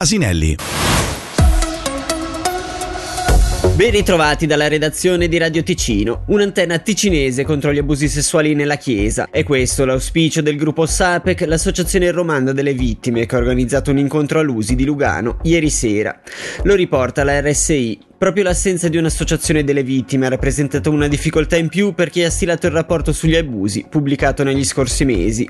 Asinelli. Ben ritrovati dalla redazione di Radio Ticino, un'antenna ticinese contro gli abusi sessuali nella Chiesa. È questo l'auspicio del gruppo SAPEC, l'associazione romanda delle vittime, che ha organizzato un incontro all'Usi di Lugano ieri sera. Lo riporta la RSI. Proprio l'assenza di un'associazione delle vittime ha rappresentato una difficoltà in più per chi ha stilato il rapporto sugli abusi, pubblicato negli scorsi mesi.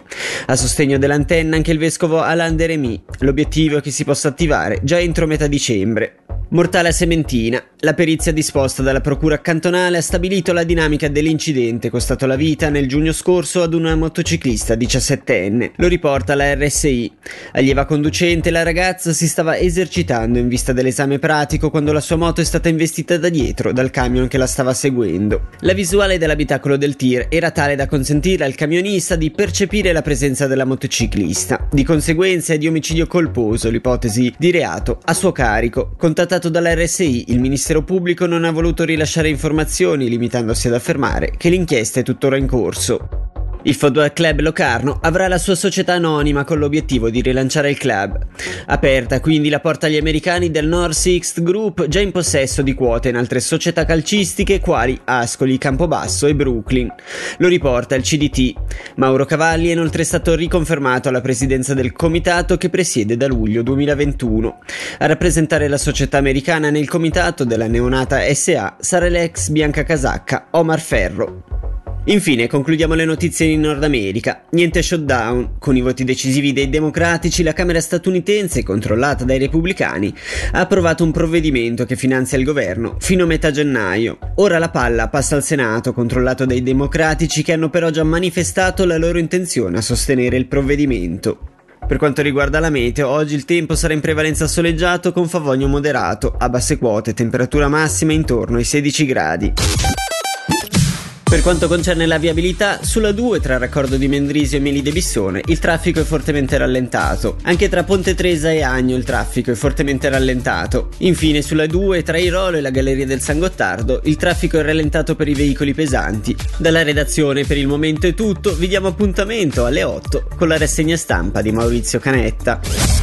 A sostegno dell'antenna anche il vescovo Alain Deremy. L'obiettivo è che si possa attivare già entro metà dicembre. Mortale a Sementina. La perizia disposta dalla procura cantonale ha stabilito la dinamica dell'incidente costato la vita nel giugno scorso ad una motociclista 17enne. Lo riporta la RSI. Allieva conducente, la ragazza si stava esercitando in vista dell'esame pratico quando la sua moto è stata investita da dietro dal camion che la stava seguendo. La visuale dell'abitacolo del tir era tale da consentire al camionista di percepire la presenza della motociclista. Di conseguenza è di omicidio colposo l'ipotesi di reato a suo carico, contattato Contattato dall'RSI, il Ministero Pubblico non ha voluto rilasciare informazioni, limitandosi ad affermare che l'inchiesta è tuttora in corso. Il Football Club Locarno avrà la sua società anonima con l'obiettivo di rilanciare il club. Aperta quindi la porta agli americani del North Sixth Group già in possesso di quote in altre società calcistiche quali Ascoli, Campobasso e Brooklyn. Lo riporta il CDT. Mauro Cavalli è inoltre stato riconfermato alla presidenza del comitato che presiede da luglio 2021. A rappresentare la società americana nel comitato della neonata SA sarà l'ex bianca casacca Omar Ferro. Infine concludiamo le notizie in Nord America. Niente shutdown. Con i voti decisivi dei democratici, la Camera statunitense, controllata dai repubblicani, ha approvato un provvedimento che finanzia il governo fino a metà gennaio. Ora la palla passa al Senato, controllato dai democratici che hanno però già manifestato la loro intenzione a sostenere il provvedimento. Per quanto riguarda la meteo, oggi il tempo sarà in prevalenza soleggiato con favogno moderato, a basse quote, temperatura massima intorno ai 16 gradi. Per quanto concerne la viabilità, sulla 2 tra raccordo di Mendrisio e Melide Bissone il traffico è fortemente rallentato. Anche tra Ponte Tresa e Agno il traffico è fortemente rallentato. Infine sulla 2 tra Irolo e la Galleria del San Gottardo il traffico è rallentato per i veicoli pesanti. Dalla redazione per il momento è tutto, vi diamo appuntamento alle 8 con la rassegna stampa di Maurizio Canetta.